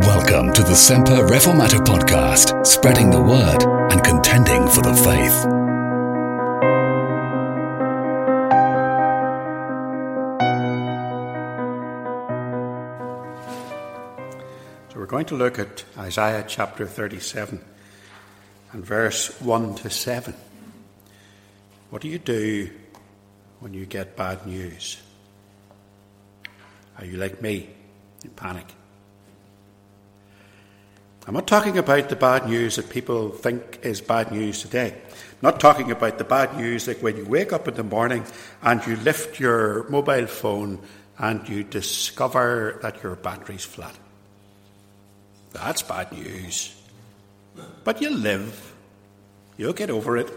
Welcome to the Semper Reformata podcast, spreading the word and contending for the faith. So we're going to look at Isaiah chapter 37 and verse 1 to 7. What do you do when you get bad news? Are you like me? You panic. I'm not talking about the bad news that people think is bad news today. I'm not talking about the bad news that when you wake up in the morning and you lift your mobile phone and you discover that your battery's flat. That's bad news. But you'll live. You'll get over it.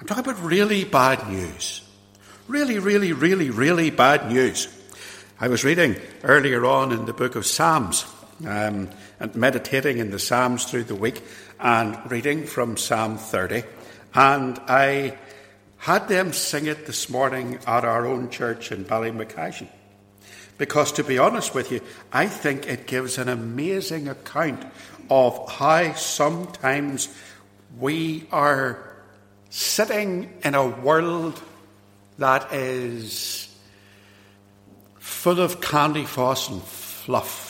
I'm talking about really bad news. Really, really, really, really bad news. I was reading earlier on in the book of Psalms um, and meditating in the Psalms through the week and reading from Psalm 30. And I had them sing it this morning at our own church in Ballymacashon. Because to be honest with you, I think it gives an amazing account of how sometimes we are sitting in a world that is full of candy floss and fluff.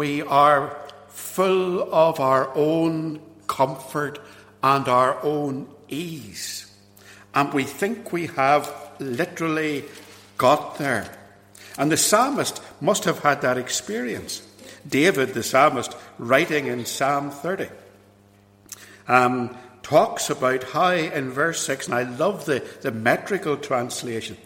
We are full of our own comfort and our own ease. And we think we have literally got there. And the psalmist must have had that experience. David, the psalmist, writing in Psalm 30, um, talks about how in verse 6, and I love the, the metrical translation,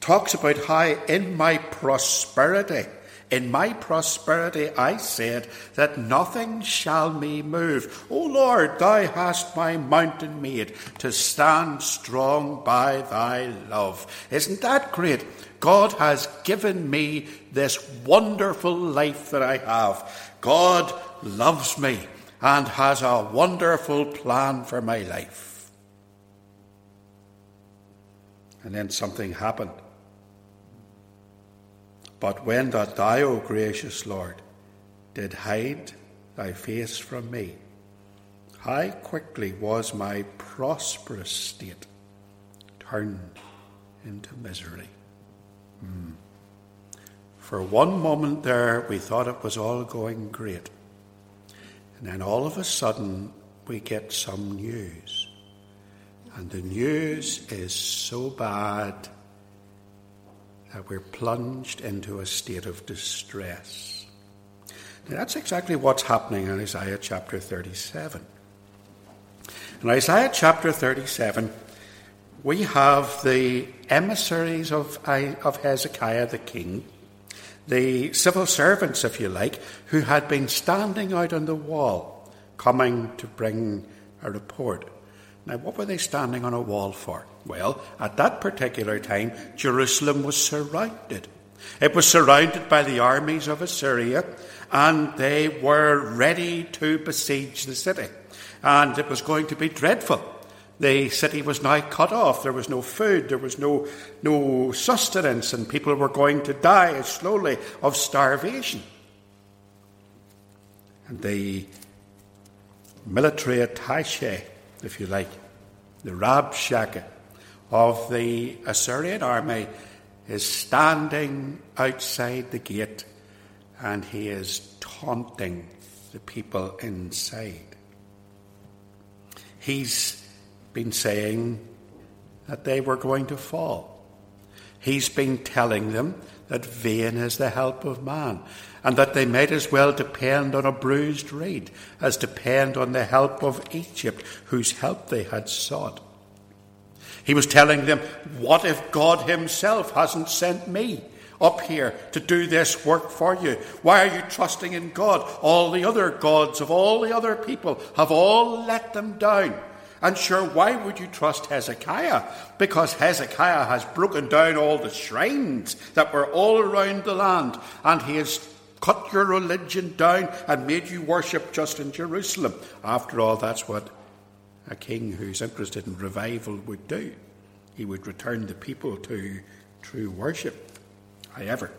talks about how in my prosperity, in my prosperity, I said that nothing shall me move. O Lord, thou hast my mountain made to stand strong by thy love. Isn't that great? God has given me this wonderful life that I have. God loves me and has a wonderful plan for my life. And then something happened. But when that thou, O gracious Lord, did hide thy face from me, how quickly was my prosperous state turned into misery. Hmm. For one moment there, we thought it was all going great. And then all of a sudden, we get some news. And the news is so bad we're plunged into a state of distress. Now, that's exactly what's happening in Isaiah chapter 37. In Isaiah chapter 37, we have the emissaries of, of Hezekiah the king, the civil servants, if you like, who had been standing out on the wall, coming to bring a report. Now, what were they standing on a wall for? Well, at that particular time, Jerusalem was surrounded. It was surrounded by the armies of Assyria, and they were ready to besiege the city. And it was going to be dreadful. The city was now cut off. There was no food, there was no, no sustenance, and people were going to die slowly of starvation. And the military attache if you like, the Rabshakeh of the Assyrian army is standing outside the gate and he is taunting the people inside. He's been saying that they were going to fall. He's been telling them that vain is the help of man, and that they might as well depend on a bruised reed as depend on the help of Egypt, whose help they had sought. He was telling them, What if God Himself hasn't sent me up here to do this work for you? Why are you trusting in God? All the other gods of all the other people have all let them down. And sure, why would you trust Hezekiah? Because Hezekiah has broken down all the shrines that were all around the land, and he has cut your religion down and made you worship just in Jerusalem. After all, that's what a king who's interested in revival would do. He would return the people to true worship. However,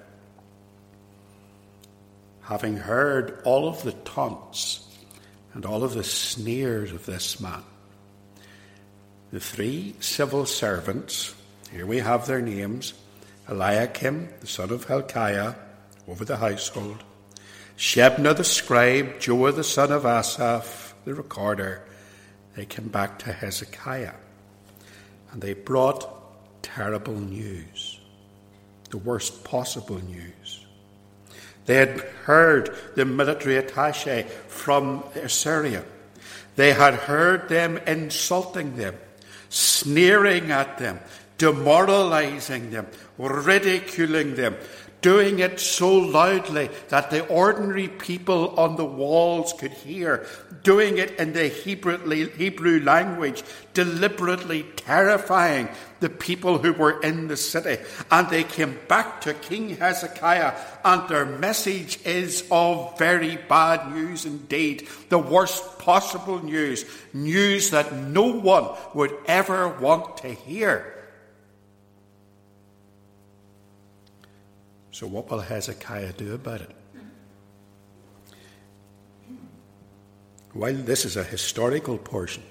having heard all of the taunts and all of the sneers of this man, the three civil servants, here we have their names Eliakim, the son of Hilkiah, over the household, Shebna the scribe, Joah the son of Asaph, the recorder, they came back to Hezekiah and they brought terrible news, the worst possible news. They had heard the military attache from Assyria. They had heard them insulting them, sneering at them, demoralizing them, ridiculing them, doing it so loudly that the ordinary people on the walls could hear, doing it in the Hebrew language, deliberately terrifying the people who were in the city. And they came back to King Hezekiah, and their message is of very bad news indeed. The worst possible news. News that no one would ever want to hear. So, what will Hezekiah do about it? While this is a historical portion,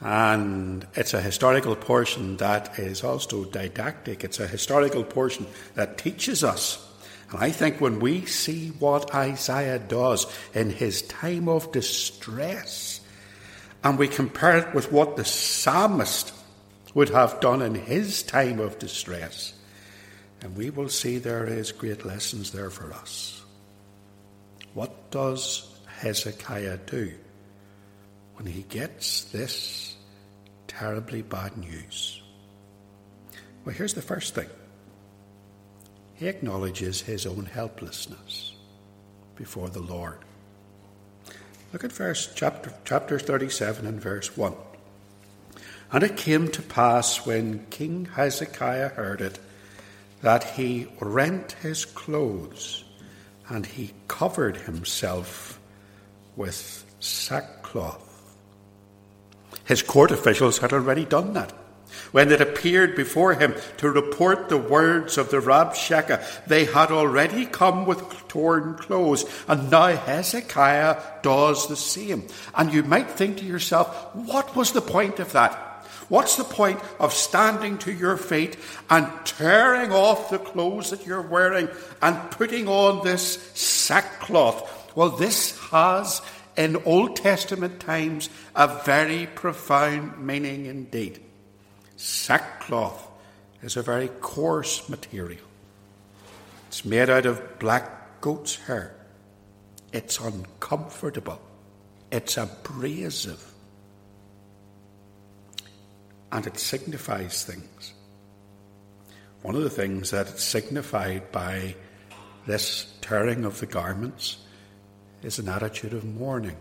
and it's a historical portion that is also didactic, it's a historical portion that teaches us. And I think when we see what Isaiah does in his time of distress, and we compare it with what the psalmist would have done in his time of distress, and we will see there is great lessons there for us. What does Hezekiah do when he gets this terribly bad news? Well, here's the first thing he acknowledges his own helplessness before the Lord. Look at verse chapter, chapter 37 and verse 1. And it came to pass when King Hezekiah heard it that he rent his clothes and he covered himself with sackcloth. His court officials had already done that. When it appeared before him to report the words of the Rabshakeh, they had already come with torn clothes, and now Hezekiah does the same. And you might think to yourself, what was the point of that? What's the point of standing to your feet and tearing off the clothes that you're wearing and putting on this sackcloth? Well, this has, in Old Testament times, a very profound meaning indeed. Sackcloth is a very coarse material. It's made out of black goat's hair. It's uncomfortable. It's abrasive and it signifies things. One of the things that it's signified by this tearing of the garments is an attitude of mourning.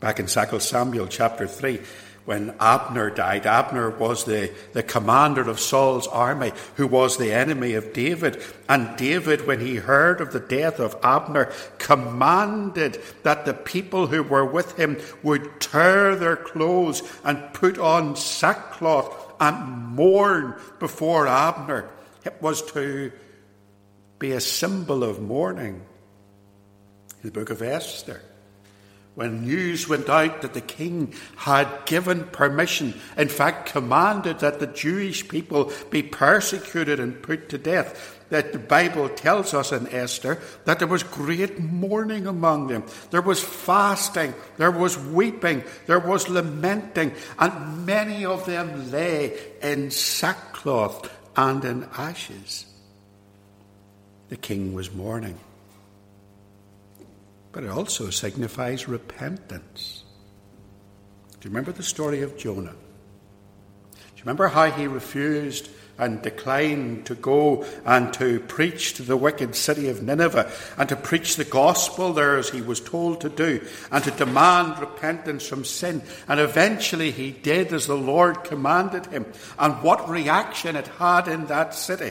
Back in 2 Samuel chapter 3, when Abner died. Abner was the, the commander of Saul's army, who was the enemy of David. And David, when he heard of the death of Abner, commanded that the people who were with him would tear their clothes and put on sackcloth and mourn before Abner. It was to be a symbol of mourning. In the book of Esther, when news went out that the king had given permission, in fact, commanded that the Jewish people be persecuted and put to death, that the Bible tells us in Esther that there was great mourning among them. There was fasting, there was weeping, there was lamenting, and many of them lay in sackcloth and in ashes. The king was mourning but it also signifies repentance. Do you remember the story of Jonah? Do you remember how he refused and declined to go and to preach to the wicked city of Nineveh and to preach the gospel there as he was told to do and to demand repentance from sin. And eventually he did as the Lord commanded him. And what reaction it had in that city.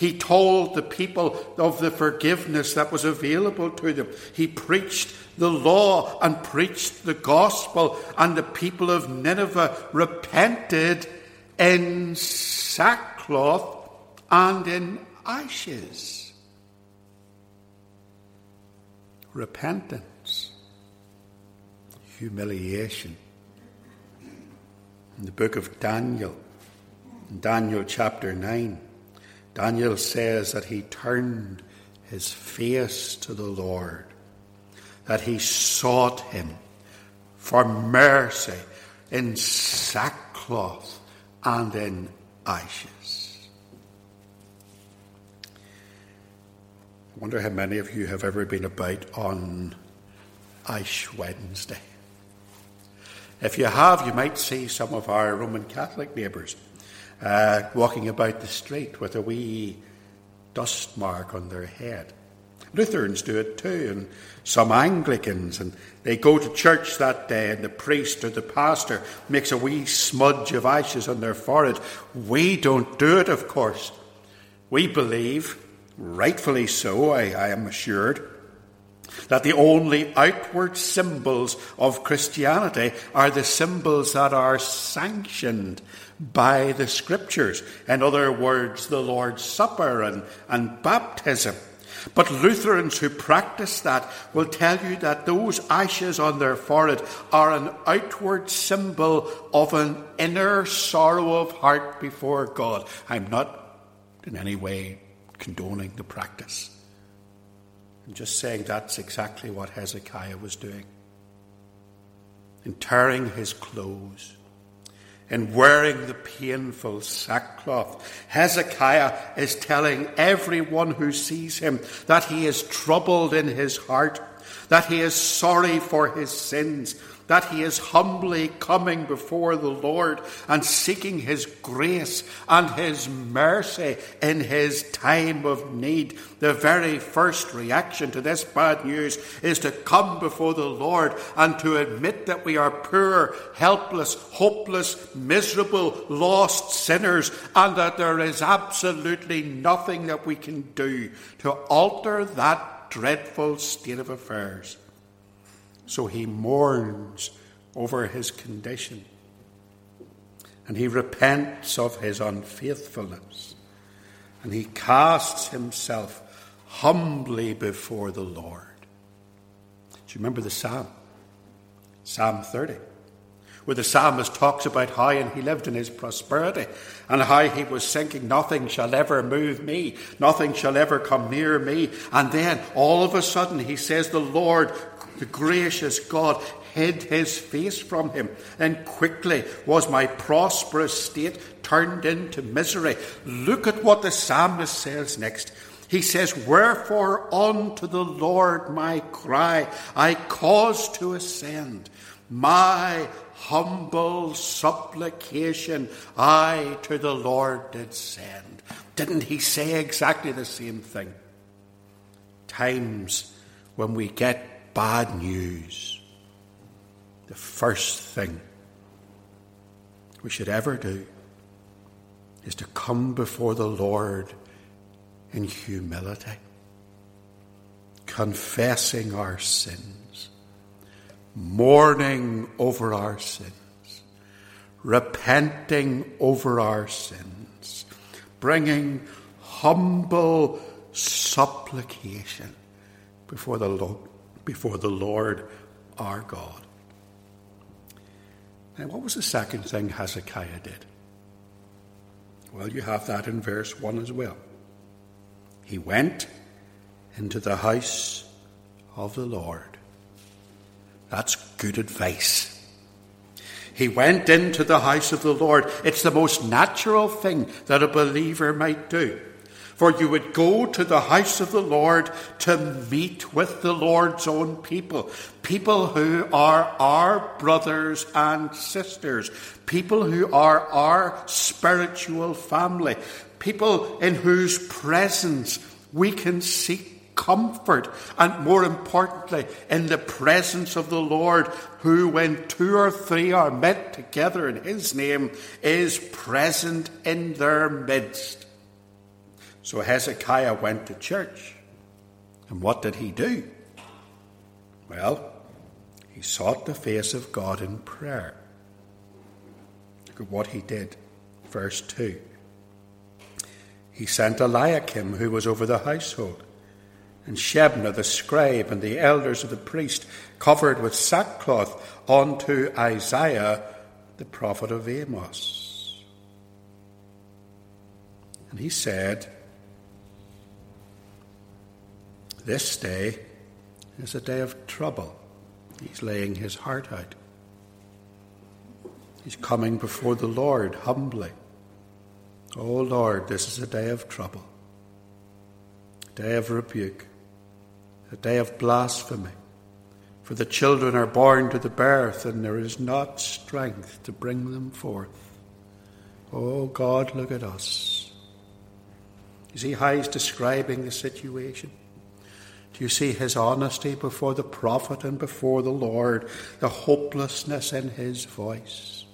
He told the people of the forgiveness that was available to them. He preached the law and preached the gospel, and the people of Nineveh repented in sackcloth, and in ashes. repentance, humiliation. In the book of Daniel, Daniel chapter 9, Daniel says that he turned his face to the Lord, that he sought him for mercy in sackcloth and in ashes. I wonder how many of you have ever been about on Ash Wednesday. If you have, you might see some of our Roman Catholic neighbours uh, walking about the street with a wee dust mark on their head. Lutherans do it too, and some Anglicans, and they go to church that day, and the priest or the pastor makes a wee smudge of ashes on their forehead. We don't do it, of course. We believe, rightfully so, I, I am assured, that the only outward symbols of Christianity are the symbols that are sanctioned by the Scriptures. In other words, the Lord's Supper and, and baptism. But Lutherans who practice that will tell you that those ashes on their forehead are an outward symbol of an inner sorrow of heart before God. I'm not in any way condoning the practice. I'm just saying that's exactly what Hezekiah was doing. In tearing his clothes, in wearing the painful sackcloth. Hezekiah is telling everyone who sees him that he is troubled in his heart, that he is sorry for his sins, that he is humbly coming before the Lord and seeking his grace and his mercy in his time of need. The very first reaction to this bad news is to come before the Lord and to admit that we are poor, helpless, hopeless, miserable, lost sinners, and that there is absolutely nothing that we can do to alter that dreadful state of affairs. So he mourns over his condition. And he repents of his unfaithfulness. And he casts himself humbly before the Lord. Do you remember the psalm? Psalm 30 where the psalmist talks about how and he lived in his prosperity and how he was thinking, nothing shall ever move me, nothing shall ever come near me. And then all of a sudden he says, the Lord the gracious God hid his face from him, and quickly was my prosperous state turned into misery. Look at what the psalmist says next. He says, Wherefore unto the Lord my cry I cause to ascend. My humble supplication I to the Lord did send. Didn't he say exactly the same thing? Times when we get bad news, the first thing we should ever do is to come before the Lord in humility, confessing our sins, mourning over our sins, repenting over our sins, bringing humble supplication before the Lord before the Lord our God. Now, what was the second thing Hezekiah did? Well, you have that in verse 1 as well. He went into the house of the Lord. That's good advice. He went into the house of the Lord. It's the most natural thing that a believer might do. For you would go to the house of the Lord to meet with the Lord's own people, people who are our brothers and sisters, people who are our spiritual family, people in whose presence we can seek comfort, and more importantly, in the presence of the Lord, who, when two or three are met together in His name, is present in their midst. So Hezekiah went to church. And what did he do? Well, he sought the face of God in prayer. Look at what he did. Verse 2. He sent Eliakim, who was over the household, And Shebna the scribe and the elders of the priest covered with sackcloth unto Isaiah the prophet of Amos. And he said, This day is a day of trouble. He's laying his heart out. He's coming before the Lord humbly. Oh Lord, this is a day of trouble, a day of rebuke, a day of blasphemy. For the children are born to the birth, and there is not strength to bring them forth. Oh God, look at us. You see how he's describing the situation? You see his honesty before the prophet and before the Lord, the hopelessness in his voice?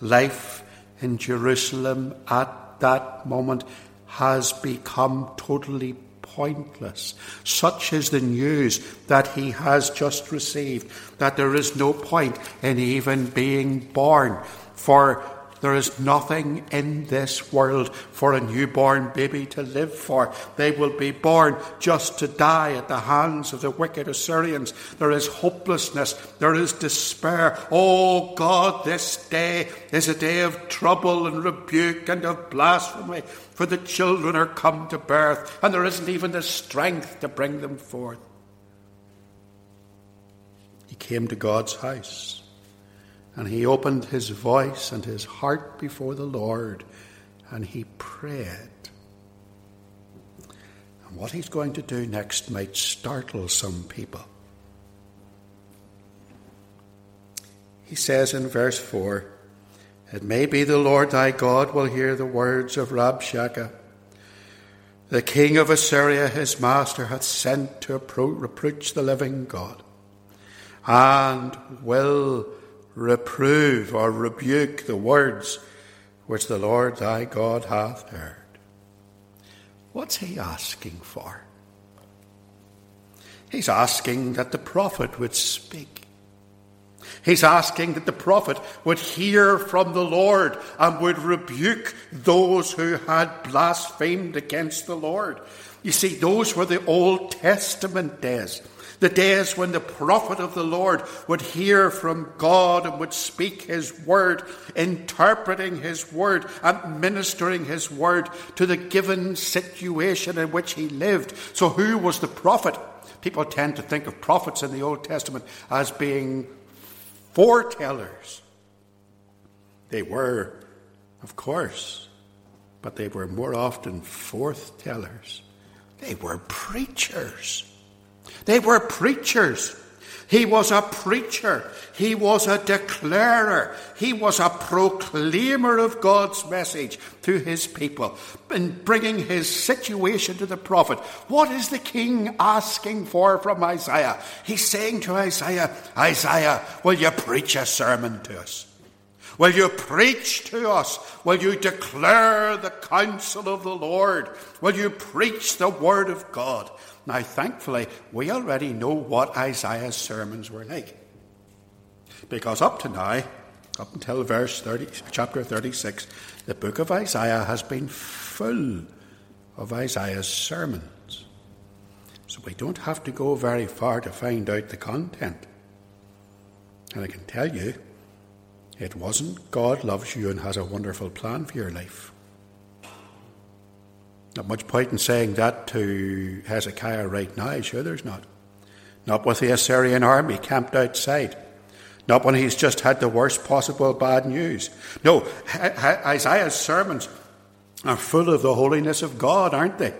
Life in Jerusalem at that moment has become totally pointless. Such is the news that he has just received that there is no point in even being born. For there is nothing in this world for a newborn baby to live for. They will be born just to die at the hands of the wicked Assyrians. There is hopelessness. There is despair. Oh God, this day is a day of trouble and rebuke and of blasphemy, for the children are come to birth, and there isn't even the strength to bring them forth. He came to God's house and he opened his voice and his heart before the Lord and he prayed. And what he's going to do next might startle some people. He says in verse 4 It may be the Lord thy God will hear the words of Rabshakeh. The king of Assyria, his master, hath sent to reproach the living God, and will reprove or rebuke the words which the Lord thy God hath heard. What's he asking for? He's asking that the prophet would speak. He's asking that the prophet would hear from the Lord and would rebuke those who had blasphemed against the Lord. You see, those were the Old Testament days. The days when the prophet of the Lord would hear from God and would speak his word, interpreting his word and ministering his word to the given situation in which he lived. So, who was the prophet? People tend to think of prophets in the Old Testament as being foretellers. They were, of course, but they were more often forthtellers. They were preachers. They were preachers. He was a preacher. He was a declarer. He was a proclaimer of God's message to his people in bringing his situation to the prophet. What is the king asking for from Isaiah? He's saying to Isaiah, Isaiah, will you preach a sermon to us? Will you preach to us? Will you declare the counsel of the Lord? Will you preach the word of God? Now, thankfully, we already know what Isaiah's sermons were like. Because up to now, up until verse 30, chapter 36, the book of Isaiah has been full of Isaiah's sermons. So we don't have to go very far to find out the content. And I can tell you, it wasn't God loves you and has a wonderful plan for your life. Not much point in saying that to Hezekiah right now. Sure, there's not. Not with the Assyrian army camped outside. Not when he's just had the worst possible bad news. No, Isaiah's sermons are full of the holiness of God, aren't they?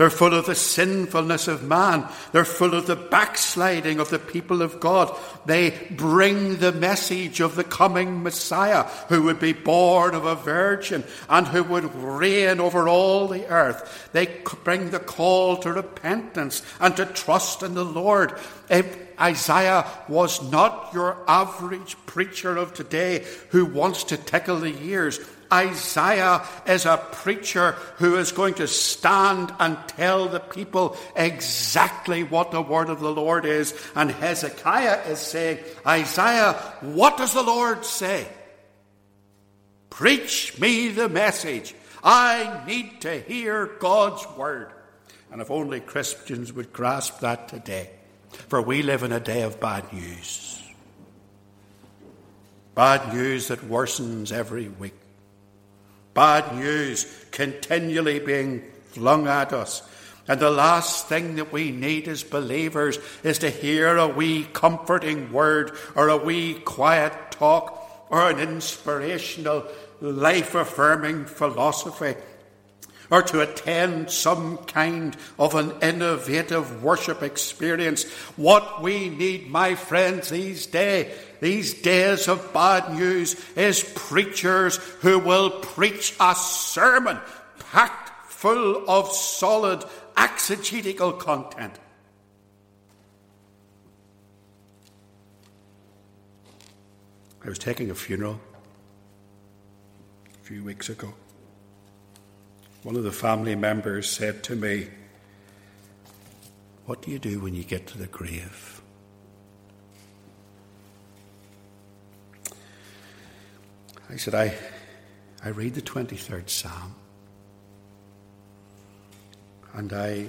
They're full of the sinfulness of man. They're full of the backsliding of the people of God. They bring the message of the coming Messiah who would be born of a virgin and who would reign over all the earth. They bring the call to repentance and to trust in the Lord. If Isaiah was not your average preacher of today who wants to tickle the ears. Isaiah is a preacher who is going to stand and tell the people exactly what the word of the Lord is. And Hezekiah is saying, Isaiah, what does the Lord say? Preach me the message. I need to hear God's word. And if only Christians would grasp that today. For we live in a day of bad news. Bad news that worsens every week. Bad news continually being flung at us. And the last thing that we need as believers is to hear a wee comforting word or a wee quiet talk or an inspirational, life affirming philosophy or to attend some kind of an innovative worship experience. What we need, my friends, these days, these days of bad news is preachers who will preach a sermon packed full of solid exegetical content. I was taking a funeral a few weeks ago. One of the family members said to me, What do you do when you get to the grave? I said, I, I read the 23rd Psalm and I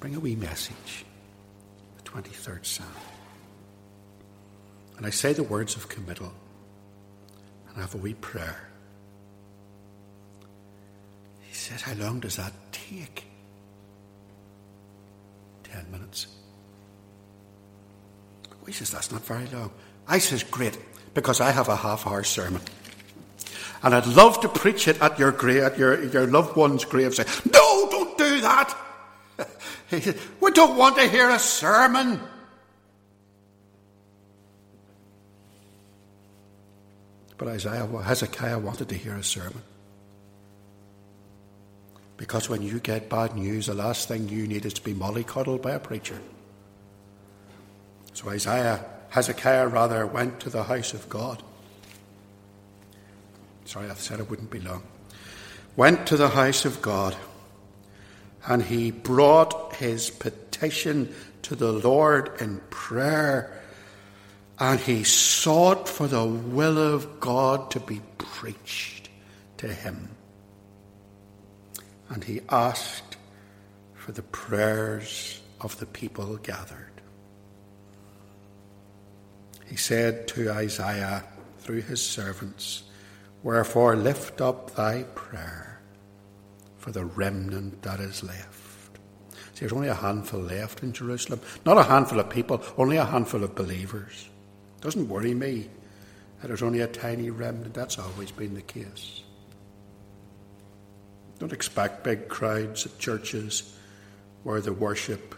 bring a wee message, the 23rd Psalm. And I say the words of committal, and I have a wee prayer. He said, How long does that take? Ten minutes. He says, That's not very long. I says, Great, because I have a half hour sermon. And I'd love to preach it at your grave, at your, your loved one's grave. Say, no, don't do that. We don't want to hear a sermon. But Isaiah, Hezekiah wanted to hear a sermon. Because when you get bad news, the last thing you need is to be mollycoddled by a preacher. So Isaiah, Hezekiah rather, went to the house of God. Sorry, I said it wouldn't be long. Went to the house of God and he brought his petition to the Lord in prayer and he sought for the will of God to be preached to him. And he asked for the prayers of the people gathered. He said to Isaiah through his servants, Wherefore lift up thy prayer for the remnant that is left. See, there's only a handful left in Jerusalem. Not a handful of people, only a handful of believers. Doesn't worry me that there's only a tiny remnant. That's always been the case. Don't expect big crowds at churches where the worship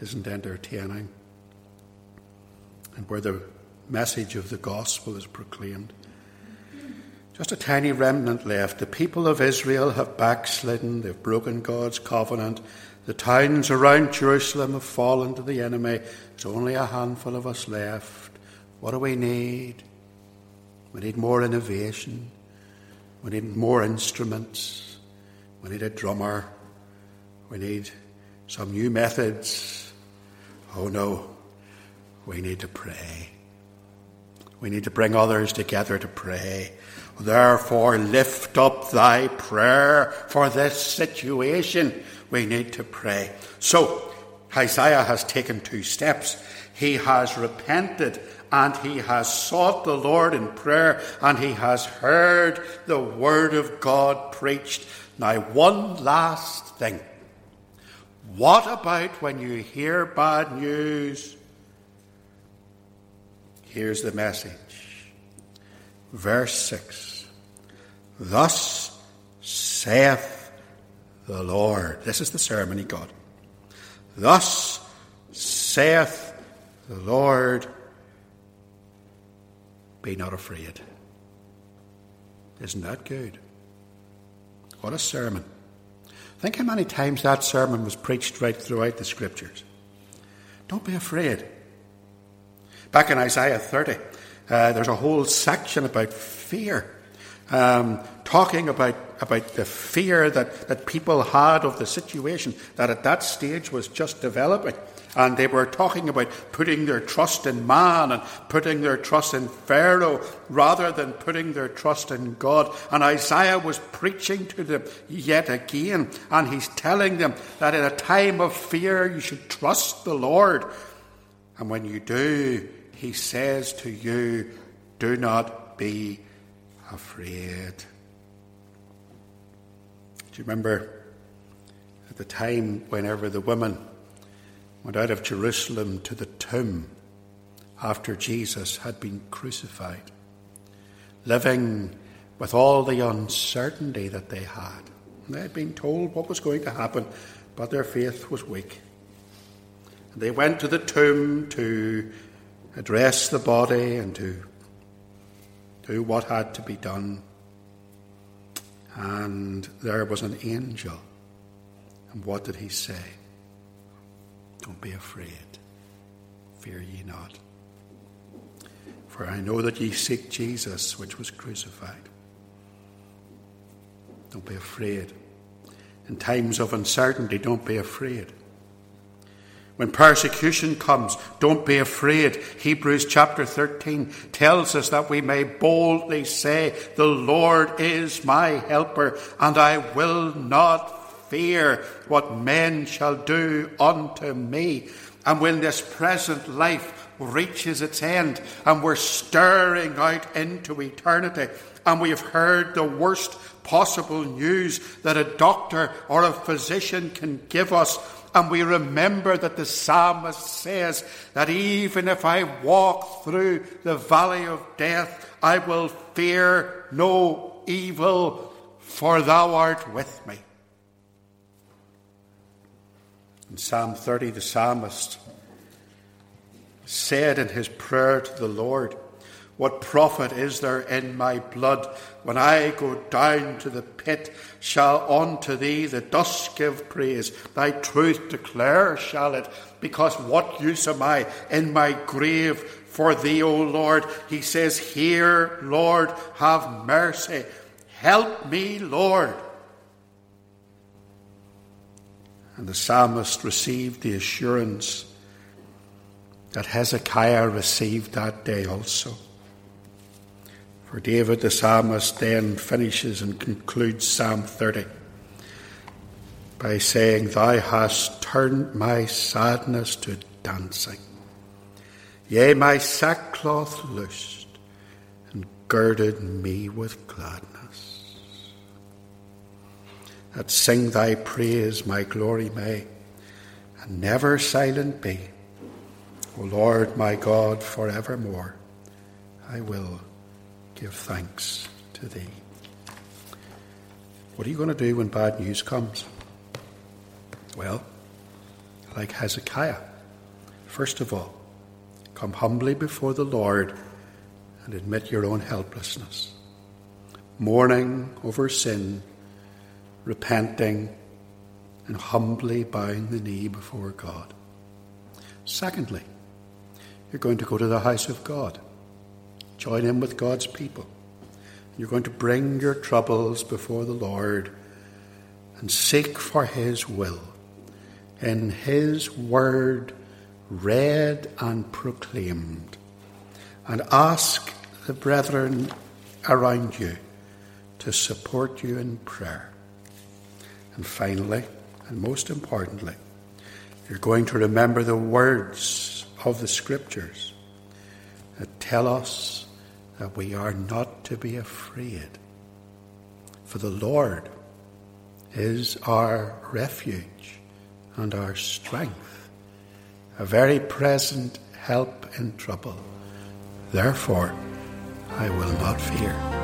isn't entertaining and where the message of the gospel is proclaimed. Just a tiny remnant left. The people of Israel have backslidden, they've broken God's covenant. The towns around Jerusalem have fallen to the enemy. There's only a handful of us left. What do we need? We need more innovation. We need more instruments. We need a drummer. We need some new methods. Oh no, we need to pray. We need to bring others together to pray. Therefore, lift up thy prayer for this situation. We need to pray. So, Isaiah has taken two steps. He has repented and he has sought the Lord in prayer and he has heard the word of God preached. Now, one last thing. What about when you hear bad news? Here's the message verse 6. Thus saith the Lord. This is the sermon he got. Thus saith the Lord, be not afraid. Isn't that good? What a sermon. Think how many times that sermon was preached right throughout the scriptures. Don't be afraid. Back in Isaiah 30, uh, there's a whole section about fear. Um, talking about, about the fear that, that people had of the situation that at that stage was just developing. And they were talking about putting their trust in man and putting their trust in Pharaoh rather than putting their trust in God. And Isaiah was preaching to them yet again. And he's telling them that in a time of fear, you should trust the Lord. And when you do, he says to you, do not be afraid. Do you remember at the time whenever the women went out of Jerusalem to the tomb after Jesus had been crucified, living with all the uncertainty that they had? They had been told what was going to happen, but their faith was weak. And They went to the tomb to address the body and to do what had to be done. And there was an angel. And what did he say? Don't be afraid. Fear ye not. For I know that ye seek Jesus, which was crucified. Don't be afraid. In times of uncertainty, don't be afraid. When persecution comes, don't be afraid. Hebrews chapter 13 tells us that we may boldly say, The Lord is my helper, and I will not fear what men shall do unto me. And when this present life reaches its end and we're stirring out into eternity, and we've heard the worst possible news that a doctor or a physician can give us, and we remember that the psalmist says that even if I walk through the valley of death, I will fear no evil, for thou art with me. In Psalm 30, the psalmist said in his prayer to the Lord, what profit is there in my blood? When I go down to the pit, shall unto thee the dust give praise. Thy truth declare shall it, because what use am I in my grave for thee, O Lord? He says, Hear, Lord, have mercy. Help me, Lord. And the psalmist received the assurance that Hezekiah received that day also. For David the psalmist then finishes and concludes Psalm 30 by saying, Thou hast turned my sadness to dancing, yea, my sackcloth loosed, and girded me with gladness. That sing thy praise my glory may, and never silent be. O Lord my God, for evermore I will give thanks to thee. What are you going to do when bad news comes? Well, like Hezekiah, first of all, come humbly before the Lord and admit your own helplessness. Mourning over sin, repenting, and humbly bowing the knee before God. Secondly, you're going to go to the house of God. Join in with God's people. You're going to bring your troubles before the Lord and seek for His will in His word read and proclaimed. And ask the brethren around you to support you in prayer. And finally, and most importantly, you're going to remember the words of the Scriptures tell us that we are not to be afraid. For the Lord is our refuge and our strength, a very present help in trouble. Therefore, I will not fear.